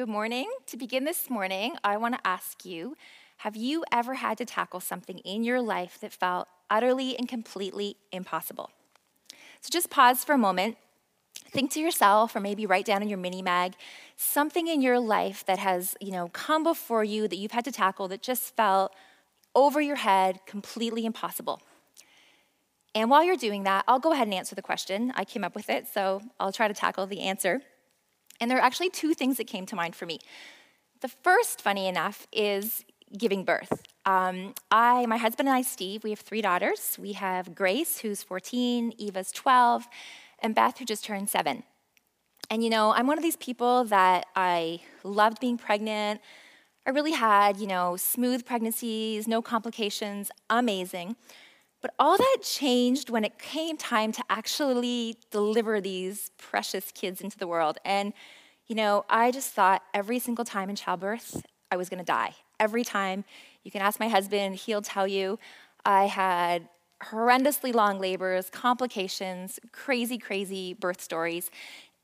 Good morning. To begin this morning, I want to ask you have you ever had to tackle something in your life that felt utterly and completely impossible? So just pause for a moment. Think to yourself, or maybe write down in your mini mag, something in your life that has, you know, come before you that you've had to tackle that just felt over your head, completely impossible. And while you're doing that, I'll go ahead and answer the question. I came up with it, so I'll try to tackle the answer. And there are actually two things that came to mind for me. The first, funny enough, is giving birth. Um, I, my husband and I, Steve, we have three daughters. We have Grace, who's 14, Eva's 12, and Beth, who just turned seven. And you know, I'm one of these people that I loved being pregnant. I really had, you know, smooth pregnancies, no complications, amazing. But all that changed when it came time to actually deliver these precious kids into the world. And, you know, I just thought every single time in childbirth, I was gonna die. Every time. You can ask my husband, he'll tell you. I had horrendously long labors, complications, crazy, crazy birth stories.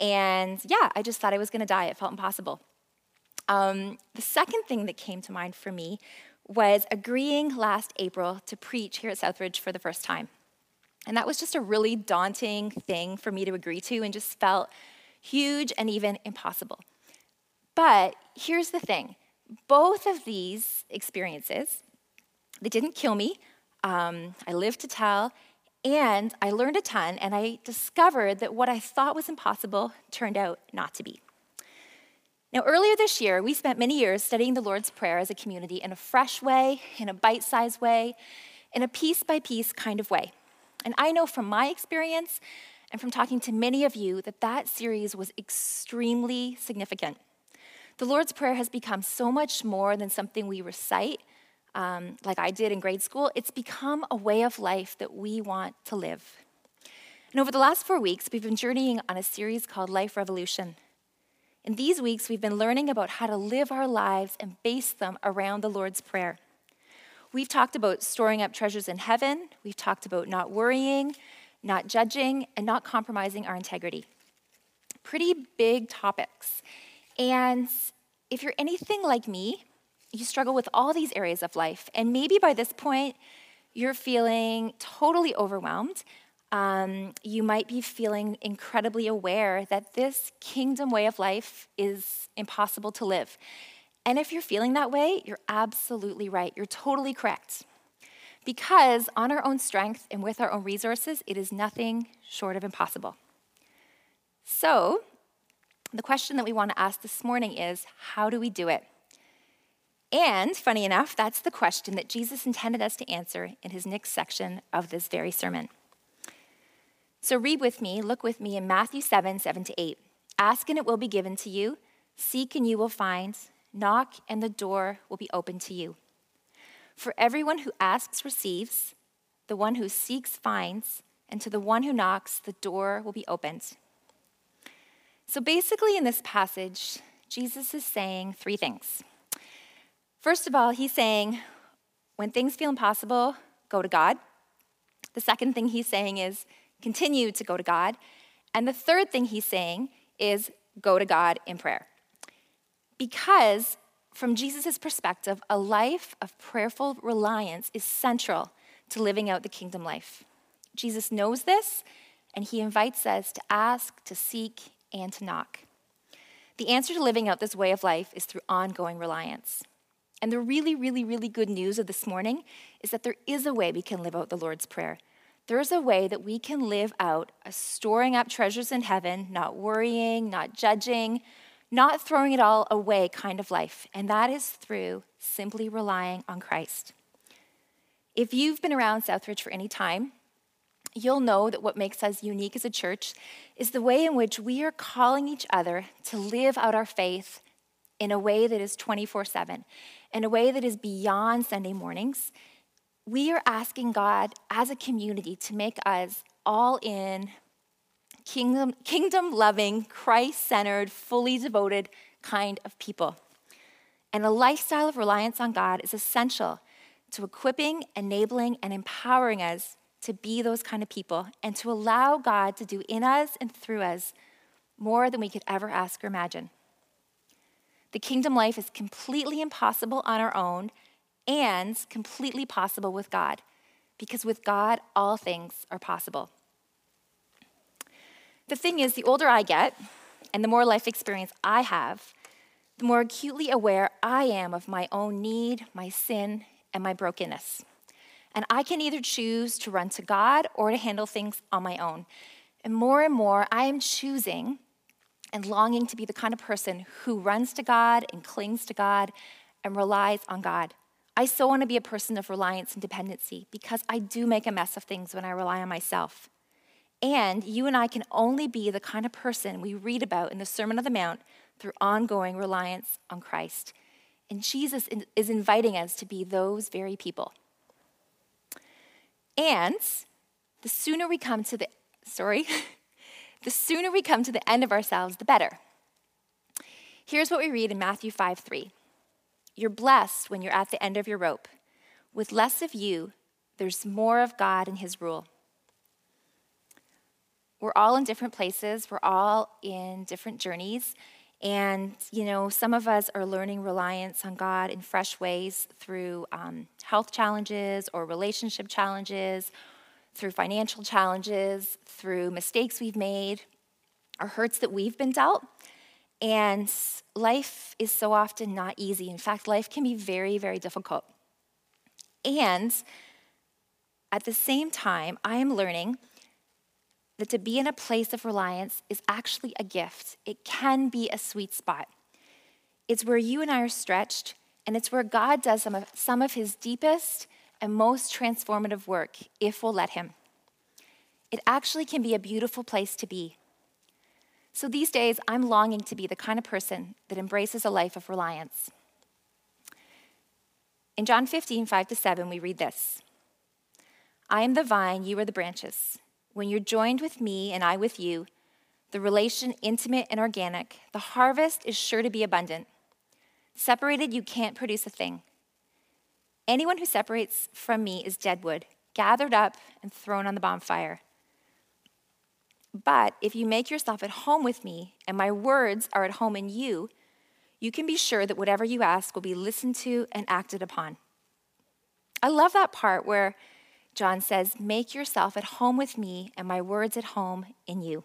And yeah, I just thought I was gonna die. It felt impossible. Um, the second thing that came to mind for me was agreeing last April to preach here at Southridge for the first time. And that was just a really daunting thing for me to agree to and just felt huge and even impossible. But here's the thing both of these experiences, they didn't kill me. Um, I lived to tell, and I learned a ton, and I discovered that what I thought was impossible turned out not to be. Now, earlier this year, we spent many years studying the Lord's Prayer as a community in a fresh way, in a bite sized way, in a piece by piece kind of way. And I know from my experience and from talking to many of you that that series was extremely significant. The Lord's Prayer has become so much more than something we recite, um, like I did in grade school. It's become a way of life that we want to live. And over the last four weeks, we've been journeying on a series called Life Revolution. In these weeks, we've been learning about how to live our lives and base them around the Lord's Prayer. We've talked about storing up treasures in heaven, we've talked about not worrying, not judging, and not compromising our integrity. Pretty big topics. And if you're anything like me, you struggle with all these areas of life. And maybe by this point, you're feeling totally overwhelmed um, you might be feeling incredibly aware that this kingdom way of life is impossible to live. And if you're feeling that way, you're absolutely right. You're totally correct. Because on our own strength and with our own resources, it is nothing short of impossible. So, the question that we want to ask this morning is how do we do it? And funny enough, that's the question that Jesus intended us to answer in his next section of this very sermon. So read with me, look with me in Matthew 7 7 to 8. Ask and it will be given to you, seek and you will find, knock and the door will be opened to you. For everyone who asks receives, the one who seeks finds, and to the one who knocks, the door will be opened. So basically, in this passage, Jesus is saying three things. First of all, he's saying, when things feel impossible, go to God. The second thing he's saying is, continue to go to God. And the third thing he's saying is go to God in prayer. Because from Jesus' perspective, a life of prayerful reliance is central to living out the kingdom life. Jesus knows this, and he invites us to ask, to seek, and to knock. The answer to living out this way of life is through ongoing reliance. And the really, really, really good news of this morning is that there is a way we can live out the Lord's Prayer there's a way that we can live out a storing up treasures in heaven, not worrying, not judging, not throwing it all away kind of life. And that is through simply relying on Christ. If you've been around Southridge for any time, you'll know that what makes us unique as a church is the way in which we are calling each other to live out our faith in a way that is 24 7, in a way that is beyond Sunday mornings, we are asking God as a community to make us all in, kingdom, kingdom loving, Christ centered, fully devoted kind of people. And a lifestyle of reliance on God is essential to equipping, enabling, and empowering us to be those kind of people and to allow God to do in us and through us more than we could ever ask or imagine. The kingdom life is completely impossible on our own and completely possible with God, because with God, all things are possible. The thing is, the older I get and the more life experience I have, the more acutely aware I am of my own need, my sin, and my brokenness. And I can either choose to run to God or to handle things on my own. And more and more, I am choosing and longing to be the kind of person who runs to God and clings to God and relies on God. I so want to be a person of reliance and dependency because I do make a mess of things when I rely on myself. And you and I can only be the kind of person we read about in the Sermon on the Mount through ongoing reliance on Christ. And Jesus is inviting us to be those very people. And the sooner we come to the, sorry, the sooner we come to the end of ourselves, the better. Here's what we read in Matthew 5 3. You're blessed when you're at the end of your rope. With less of you, there's more of God and His rule. We're all in different places, we're all in different journeys. And, you know, some of us are learning reliance on God in fresh ways through um, health challenges or relationship challenges, through financial challenges, through mistakes we've made, or hurts that we've been dealt. And life is so often not easy. In fact, life can be very, very difficult. And at the same time, I am learning that to be in a place of reliance is actually a gift. It can be a sweet spot. It's where you and I are stretched, and it's where God does some of, some of his deepest and most transformative work if we'll let him. It actually can be a beautiful place to be. So these days, I'm longing to be the kind of person that embraces a life of reliance. In John 15, 5 to 7, we read this I am the vine, you are the branches. When you're joined with me and I with you, the relation intimate and organic, the harvest is sure to be abundant. Separated, you can't produce a thing. Anyone who separates from me is dead wood, gathered up and thrown on the bonfire. But if you make yourself at home with me and my words are at home in you, you can be sure that whatever you ask will be listened to and acted upon. I love that part where John says, Make yourself at home with me, and my words at home in you.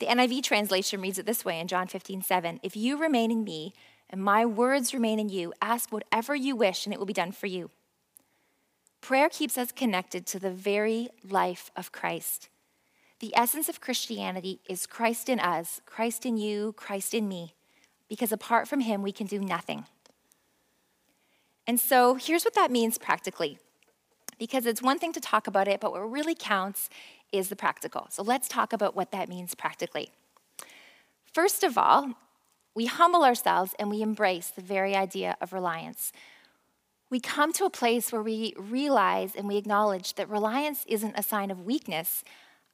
The NIV translation reads it this way in John 15, 7. If you remain in me, and my words remain in you, ask whatever you wish, and it will be done for you. Prayer keeps us connected to the very life of Christ. The essence of Christianity is Christ in us, Christ in you, Christ in me, because apart from him, we can do nothing. And so here's what that means practically because it's one thing to talk about it, but what really counts is the practical. So let's talk about what that means practically. First of all, we humble ourselves and we embrace the very idea of reliance. We come to a place where we realize and we acknowledge that reliance isn't a sign of weakness.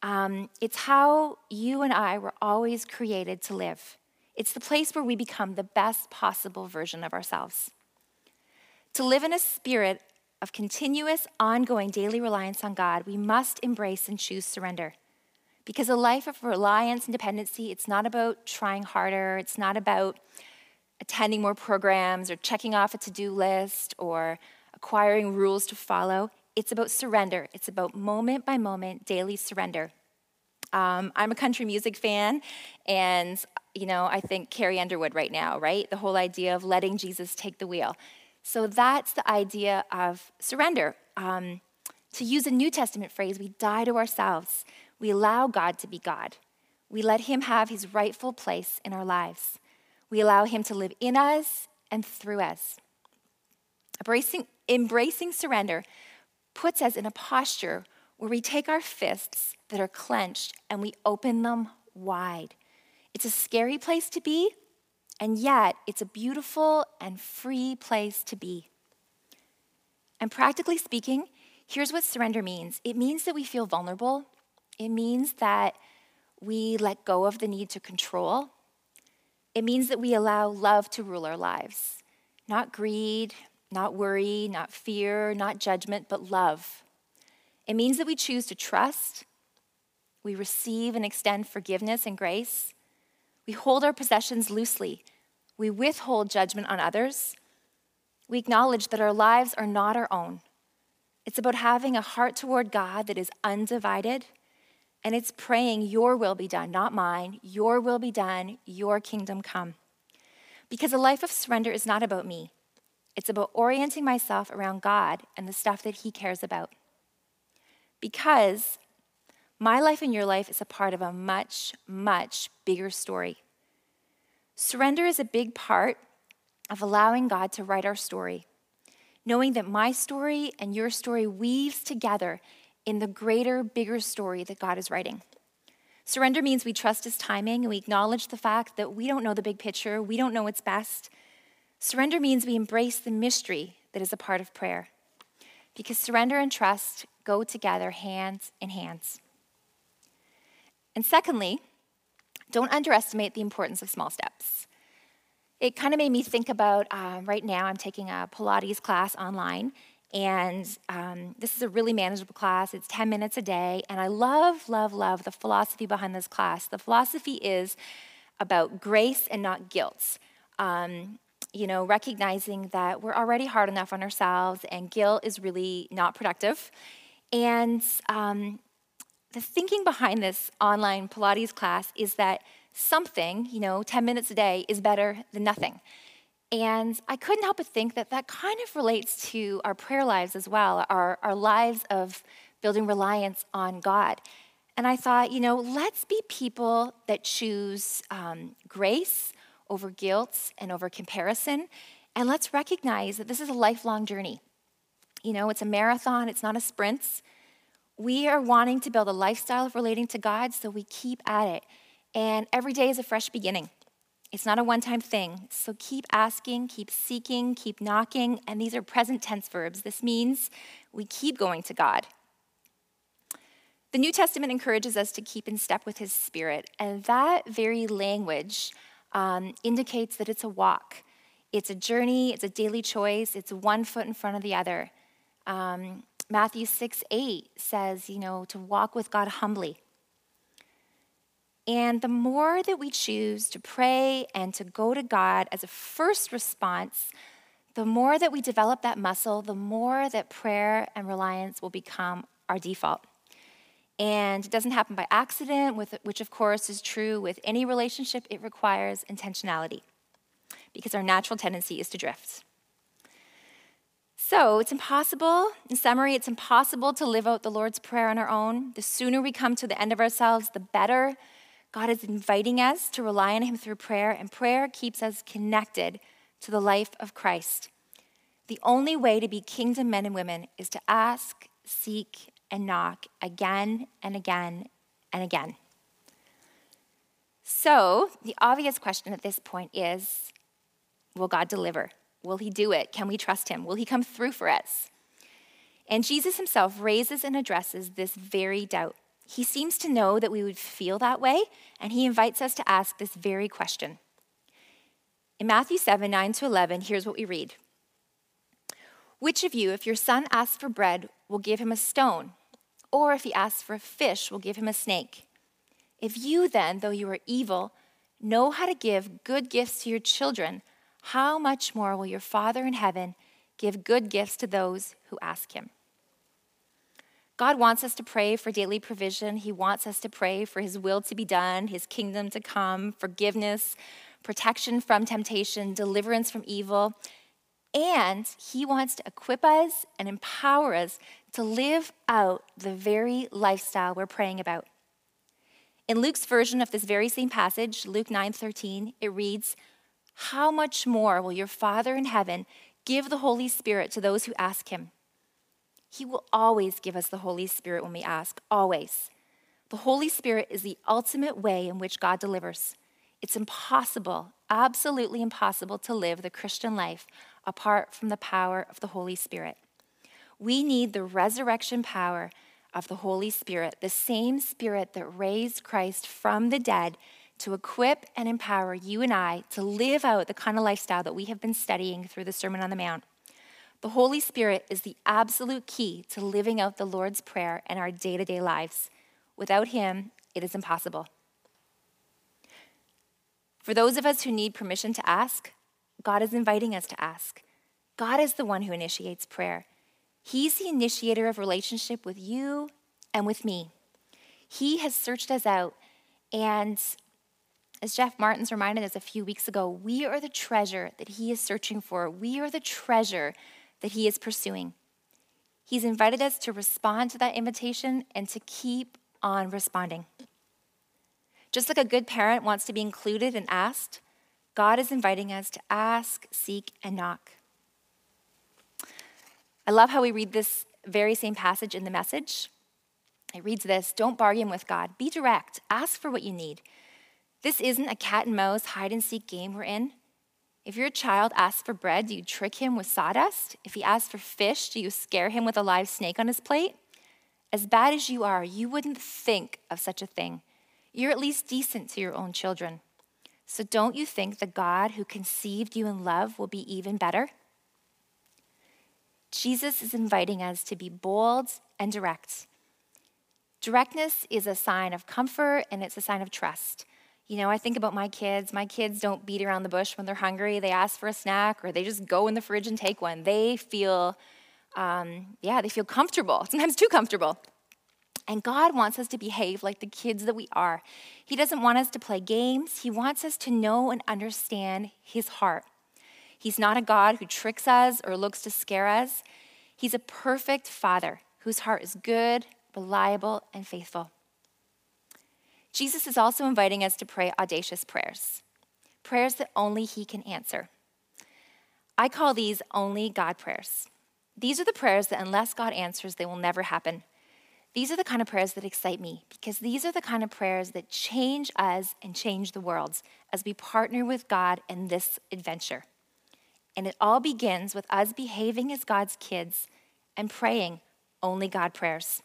Um, it's how you and I were always created to live. It's the place where we become the best possible version of ourselves. To live in a spirit of continuous, ongoing daily reliance on God, we must embrace and choose surrender. Because a life of reliance and dependency, it's not about trying harder, it's not about attending more programs or checking off a to do list or acquiring rules to follow. It's about surrender, it's about moment by moment daily surrender. Um, I'm a country music fan, and you know, I think Carrie Underwood right now, right? The whole idea of letting Jesus take the wheel. So that's the idea of surrender. Um, to use a New Testament phrase, we die to ourselves. We allow God to be God. We let Him have His rightful place in our lives. We allow Him to live in us and through us. Embracing, embracing surrender puts us in a posture where we take our fists that are clenched and we open them wide. It's a scary place to be, and yet, it's a beautiful and free place to be. And practically speaking, here's what surrender means it means that we feel vulnerable, it means that we let go of the need to control, it means that we allow love to rule our lives. Not greed, not worry, not fear, not judgment, but love. It means that we choose to trust, we receive and extend forgiveness and grace, we hold our possessions loosely. We withhold judgment on others. We acknowledge that our lives are not our own. It's about having a heart toward God that is undivided, and it's praying, Your will be done, not mine. Your will be done, Your kingdom come. Because a life of surrender is not about me, it's about orienting myself around God and the stuff that He cares about. Because my life and your life is a part of a much, much bigger story. Surrender is a big part of allowing God to write our story, knowing that my story and your story weaves together in the greater, bigger story that God is writing. Surrender means we trust His timing and we acknowledge the fact that we don't know the big picture, we don't know what's best. Surrender means we embrace the mystery that is a part of prayer. Because surrender and trust go together hands in hands. And secondly, don't underestimate the importance of small steps. It kind of made me think about um, right now, I'm taking a Pilates class online, and um, this is a really manageable class. It's 10 minutes a day. And I love, love, love the philosophy behind this class. The philosophy is about grace and not guilt. Um, you know, recognizing that we're already hard enough on ourselves and guilt is really not productive. And um, the thinking behind this online Pilates class is that something, you know, 10 minutes a day is better than nothing. And I couldn't help but think that that kind of relates to our prayer lives as well, our, our lives of building reliance on God. And I thought, you know, let's be people that choose um, grace over guilt and over comparison. And let's recognize that this is a lifelong journey. You know, it's a marathon, it's not a sprint. We are wanting to build a lifestyle of relating to God, so we keep at it. And every day is a fresh beginning. It's not a one time thing. So keep asking, keep seeking, keep knocking. And these are present tense verbs. This means we keep going to God. The New Testament encourages us to keep in step with His Spirit. And that very language um, indicates that it's a walk, it's a journey, it's a daily choice, it's one foot in front of the other. Um, Matthew 6 8 says, you know, to walk with God humbly. And the more that we choose to pray and to go to God as a first response, the more that we develop that muscle, the more that prayer and reliance will become our default. And it doesn't happen by accident, which of course is true with any relationship, it requires intentionality because our natural tendency is to drift. So it's impossible, in summary, it's impossible to live out the Lord's Prayer on our own. The sooner we come to the end of ourselves, the better. God is inviting us to rely on Him through prayer, and prayer keeps us connected to the life of Christ. The only way to be kingdom men and women is to ask, seek, and knock again and again and again. So, the obvious question at this point is Will God deliver? Will He do it? Can we trust Him? Will He come through for us? And Jesus Himself raises and addresses this very doubt. He seems to know that we would feel that way, and he invites us to ask this very question. In Matthew 7 9 to 11, here's what we read Which of you, if your son asks for bread, will give him a stone? Or if he asks for a fish, will give him a snake? If you then, though you are evil, know how to give good gifts to your children, how much more will your Father in heaven give good gifts to those who ask him? God wants us to pray for daily provision. He wants us to pray for His will to be done, His kingdom to come, forgiveness, protection from temptation, deliverance from evil. And He wants to equip us and empower us to live out the very lifestyle we're praying about. In Luke's version of this very same passage, Luke 9:13, it reads, "How much more will your Father in heaven give the Holy Spirit to those who ask him?" He will always give us the Holy Spirit when we ask, always. The Holy Spirit is the ultimate way in which God delivers. It's impossible, absolutely impossible, to live the Christian life apart from the power of the Holy Spirit. We need the resurrection power of the Holy Spirit, the same Spirit that raised Christ from the dead to equip and empower you and I to live out the kind of lifestyle that we have been studying through the Sermon on the Mount. The Holy Spirit is the absolute key to living out the Lord's Prayer in our day to day lives. Without Him, it is impossible. For those of us who need permission to ask, God is inviting us to ask. God is the one who initiates prayer. He's the initiator of relationship with you and with me. He has searched us out. And as Jeff Martins reminded us a few weeks ago, we are the treasure that He is searching for. We are the treasure that He is pursuing. He's invited us to respond to that invitation and to keep on responding. Just like a good parent wants to be included and asked, God is inviting us to ask, seek, and knock. I love how we read this very same passage in the message. It reads this Don't bargain with God, be direct, ask for what you need. This isn't a cat and mouse hide and seek game we're in. If your child asks for bread, do you trick him with sawdust? If he asks for fish, do you scare him with a live snake on his plate? As bad as you are, you wouldn't think of such a thing. You're at least decent to your own children. So don't you think the God who conceived you in love will be even better? Jesus is inviting us to be bold and direct. Directness is a sign of comfort and it's a sign of trust. You know, I think about my kids. My kids don't beat around the bush when they're hungry. They ask for a snack or they just go in the fridge and take one. They feel, um, yeah, they feel comfortable, sometimes too comfortable. And God wants us to behave like the kids that we are. He doesn't want us to play games, He wants us to know and understand His heart. He's not a God who tricks us or looks to scare us. He's a perfect Father whose heart is good, reliable, and faithful. Jesus is also inviting us to pray audacious prayers, prayers that only He can answer. I call these only God prayers. These are the prayers that, unless God answers, they will never happen. These are the kind of prayers that excite me because these are the kind of prayers that change us and change the world as we partner with God in this adventure. And it all begins with us behaving as God's kids and praying only God prayers.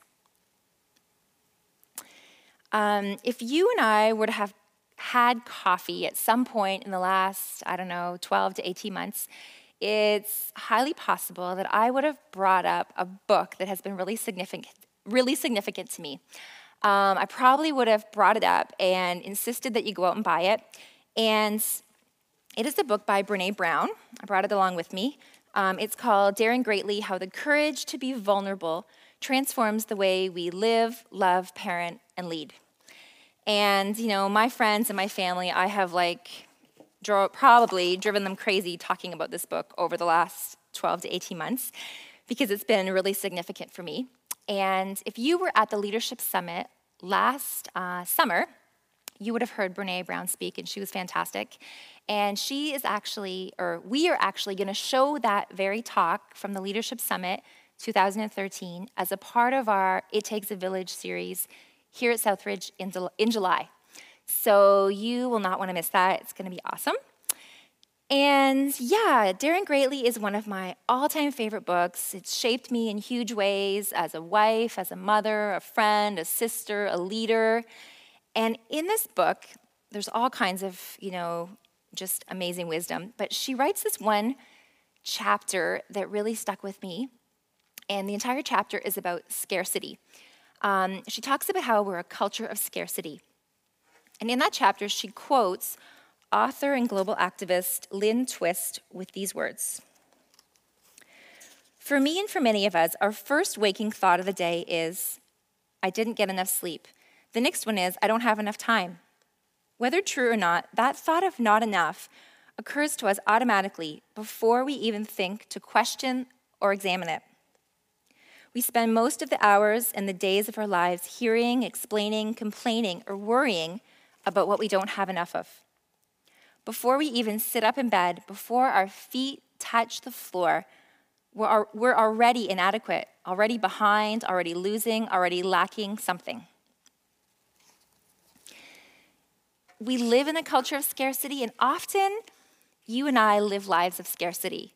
Um, if you and I were to have had coffee at some point in the last, I don't know, 12 to 18 months, it's highly possible that I would have brought up a book that has been really significant, really significant to me. Um, I probably would have brought it up and insisted that you go out and buy it. And it is a book by Brene Brown. I brought it along with me. Um, it's called Daring Greatly How the Courage to Be Vulnerable Transforms the Way We Live, Love, Parent, and Lead. And, you know, my friends and my family, I have like probably driven them crazy talking about this book over the last 12 to 18 months because it's been really significant for me. And if you were at the Leadership Summit last uh, summer, you would have heard Brene Brown speak, and she was fantastic. And she is actually, or we are actually going to show that very talk from the Leadership Summit 2013 as a part of our It Takes a Village series here at Southridge in, in July. So you will not want to miss that. It's going to be awesome. And yeah, Daring Greatly is one of my all time favorite books. It's shaped me in huge ways as a wife, as a mother, a friend, a sister, a leader. And in this book, there's all kinds of, you know, just amazing wisdom. But she writes this one chapter that really stuck with me. And the entire chapter is about scarcity. Um, she talks about how we're a culture of scarcity. And in that chapter, she quotes author and global activist Lynn Twist with these words For me and for many of us, our first waking thought of the day is, I didn't get enough sleep. The next one is, I don't have enough time. Whether true or not, that thought of not enough occurs to us automatically before we even think to question or examine it. We spend most of the hours and the days of our lives hearing, explaining, complaining, or worrying about what we don't have enough of. Before we even sit up in bed, before our feet touch the floor, we're, we're already inadequate, already behind, already losing, already lacking something. We live in a culture of scarcity, and often you and I live lives of scarcity.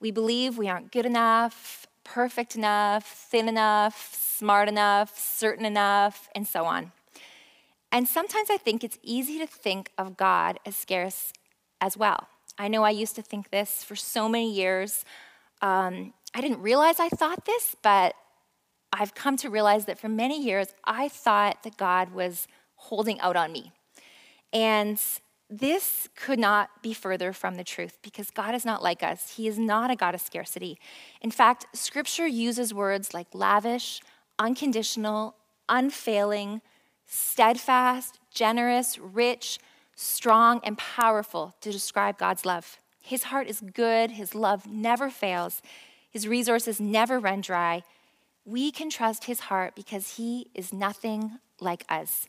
We believe we aren't good enough, perfect enough, thin enough, smart enough, certain enough, and so on. And sometimes I think it's easy to think of God as scarce as well. I know I used to think this for so many years. Um, I didn't realize I thought this, but I've come to realize that for many years I thought that God was holding out on me. And this could not be further from the truth because God is not like us. He is not a God of scarcity. In fact, scripture uses words like lavish, unconditional, unfailing, steadfast, generous, rich, strong, and powerful to describe God's love. His heart is good, His love never fails, His resources never run dry. We can trust His heart because He is nothing like us.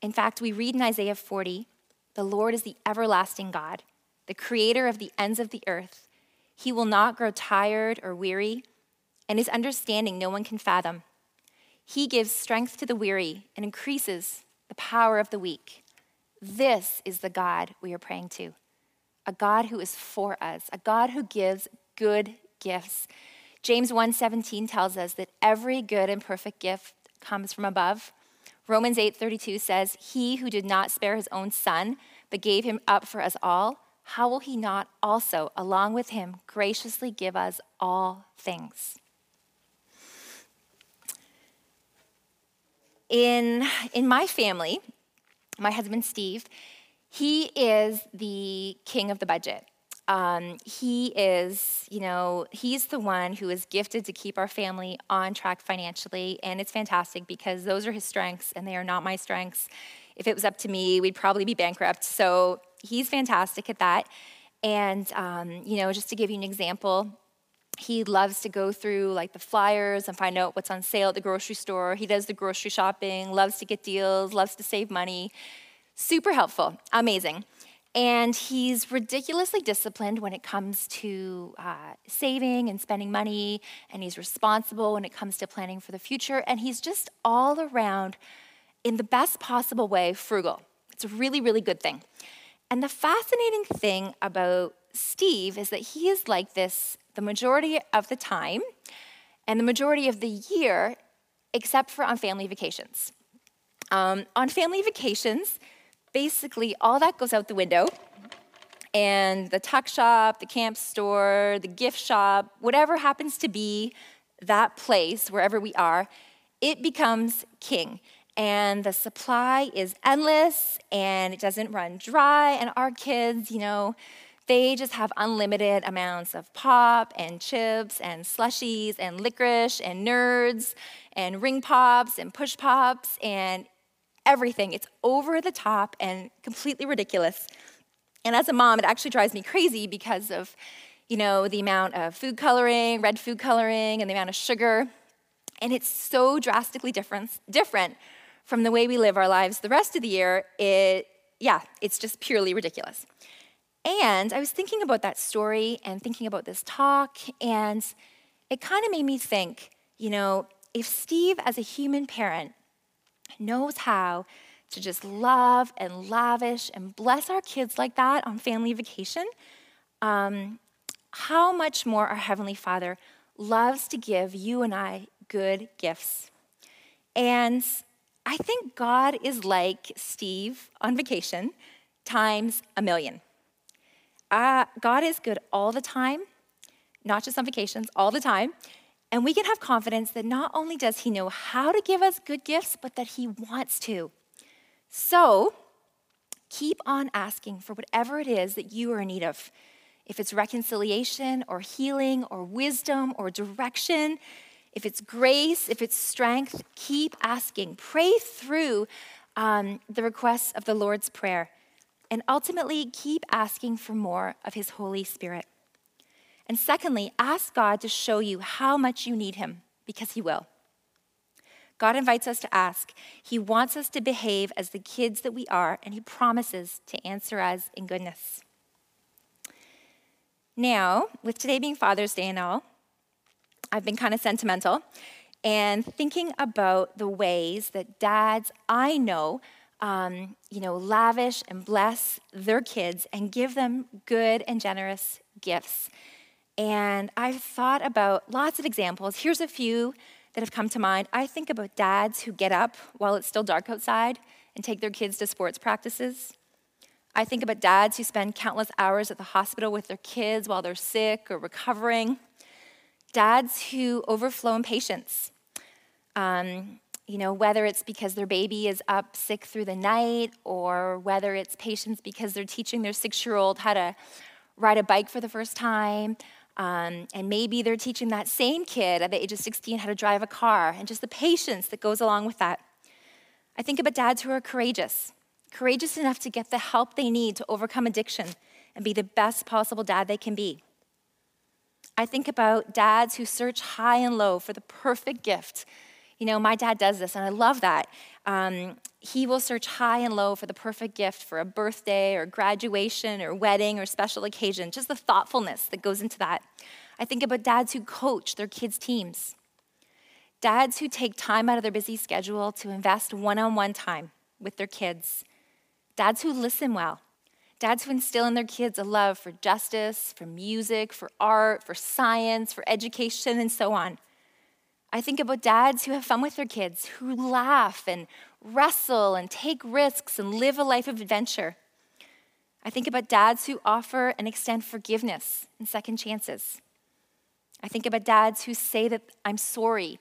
In fact, we read in Isaiah 40 the Lord is the everlasting God, the creator of the ends of the earth. He will not grow tired or weary, and his understanding no one can fathom. He gives strength to the weary and increases the power of the weak. This is the God we are praying to a God who is for us, a God who gives good gifts. James 1:17 tells us that every good and perfect gift comes from above. Romans 8:32 says, "He who did not spare his own son, but gave him up for us all, how will he not also along with him graciously give us all things?" In, in my family, my husband Steve, he is the king of the budget. Um, he is, you know, he's the one who is gifted to keep our family on track financially, and it's fantastic because those are his strengths and they are not my strengths. If it was up to me, we'd probably be bankrupt. So he's fantastic at that. And, um, you know, just to give you an example, he loves to go through like the flyers and find out what's on sale at the grocery store. He does the grocery shopping, loves to get deals, loves to save money. Super helpful, amazing. And he's ridiculously disciplined when it comes to uh, saving and spending money, and he's responsible when it comes to planning for the future. And he's just all around, in the best possible way, frugal. It's a really, really good thing. And the fascinating thing about Steve is that he is like this the majority of the time and the majority of the year, except for on family vacations. Um, on family vacations, basically all that goes out the window. And the tuck shop, the camp store, the gift shop, whatever happens to be that place, wherever we are, it becomes king. And the supply is endless and it doesn't run dry. And our kids, you know, they just have unlimited amounts of pop and chips and slushies and licorice and nerds and ring pops and push pops and everything. It's over the top and completely ridiculous. And as a mom, it actually drives me crazy because of, you know, the amount of food coloring, red food coloring, and the amount of sugar. And it's so drastically different, different from the way we live our lives the rest of the year. It, yeah, it's just purely ridiculous. And I was thinking about that story and thinking about this talk, and it kind of made me think, you know, if Steve, as a human parent, knows how to just love and lavish and bless our kids like that on family vacation, um, how much more our Heavenly Father loves to give you and I good gifts. And I think God is like Steve on vacation times a million. Uh, God is good all the time, not just on vacations, all the time. And we can have confidence that not only does He know how to give us good gifts, but that He wants to. So keep on asking for whatever it is that you are in need of. If it's reconciliation or healing or wisdom or direction, if it's grace, if it's strength, keep asking. Pray through um, the requests of the Lord's Prayer. And ultimately, keep asking for more of His Holy Spirit. And secondly, ask God to show you how much you need Him, because He will. God invites us to ask. He wants us to behave as the kids that we are, and He promises to answer us in goodness. Now, with today being Father's Day and all, I've been kind of sentimental and thinking about the ways that dads I know, um, you know, lavish and bless their kids and give them good and generous gifts. And I've thought about lots of examples. Here's a few that have come to mind. I think about dads who get up while it's still dark outside and take their kids to sports practices. I think about dads who spend countless hours at the hospital with their kids while they're sick or recovering. Dads who overflow in patience. Um, You know, whether it's because their baby is up sick through the night, or whether it's patience because they're teaching their six year old how to ride a bike for the first time. Um, and maybe they're teaching that same kid at the age of 16 how to drive a car, and just the patience that goes along with that. I think about dads who are courageous, courageous enough to get the help they need to overcome addiction and be the best possible dad they can be. I think about dads who search high and low for the perfect gift. You know, my dad does this, and I love that. Um, he will search high and low for the perfect gift for a birthday or graduation or wedding or special occasion, just the thoughtfulness that goes into that. I think about dads who coach their kids' teams, dads who take time out of their busy schedule to invest one on one time with their kids, dads who listen well, dads who instill in their kids a love for justice, for music, for art, for science, for education, and so on. I think about dads who have fun with their kids, who laugh and wrestle and take risks and live a life of adventure. I think about dads who offer and extend forgiveness and second chances. I think about dads who say that I'm sorry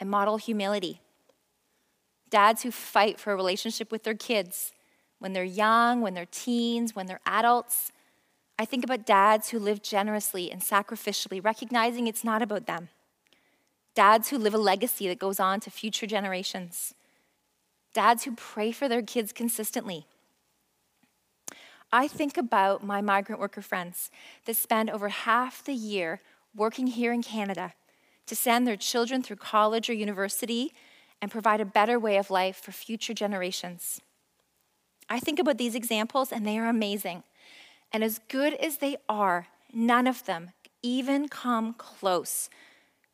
and model humility. Dads who fight for a relationship with their kids when they're young, when they're teens, when they're adults. I think about dads who live generously and sacrificially, recognizing it's not about them dads who live a legacy that goes on to future generations, dads who pray for their kids consistently. I think about my migrant worker friends that spend over half the year working here in Canada to send their children through college or university and provide a better way of life for future generations. I think about these examples and they are amazing. And as good as they are, none of them even come close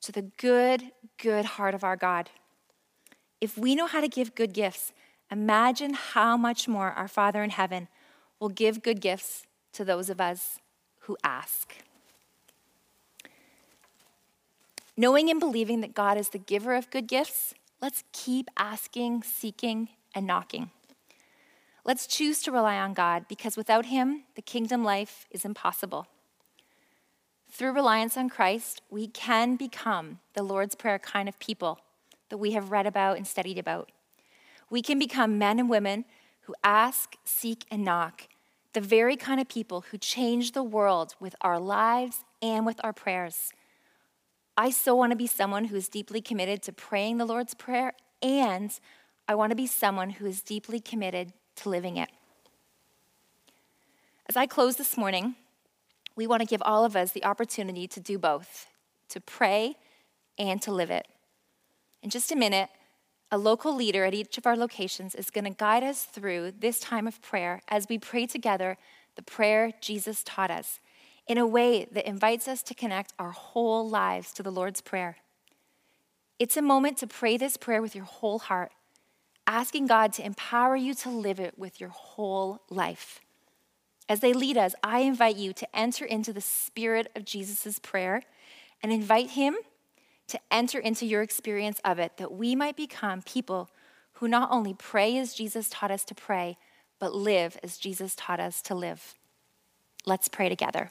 to the good, good heart of our God. If we know how to give good gifts, imagine how much more our Father in heaven will give good gifts to those of us who ask. Knowing and believing that God is the giver of good gifts, let's keep asking, seeking, and knocking. Let's choose to rely on God because without Him, the kingdom life is impossible. Through reliance on Christ, we can become the Lord's Prayer kind of people that we have read about and studied about. We can become men and women who ask, seek, and knock, the very kind of people who change the world with our lives and with our prayers. I so want to be someone who is deeply committed to praying the Lord's Prayer, and I want to be someone who is deeply committed to living it. As I close this morning, we want to give all of us the opportunity to do both to pray and to live it. In just a minute, a local leader at each of our locations is going to guide us through this time of prayer as we pray together the prayer Jesus taught us in a way that invites us to connect our whole lives to the Lord's Prayer. It's a moment to pray this prayer with your whole heart, asking God to empower you to live it with your whole life. As they lead us, I invite you to enter into the spirit of Jesus' prayer and invite him to enter into your experience of it, that we might become people who not only pray as Jesus taught us to pray, but live as Jesus taught us to live. Let's pray together.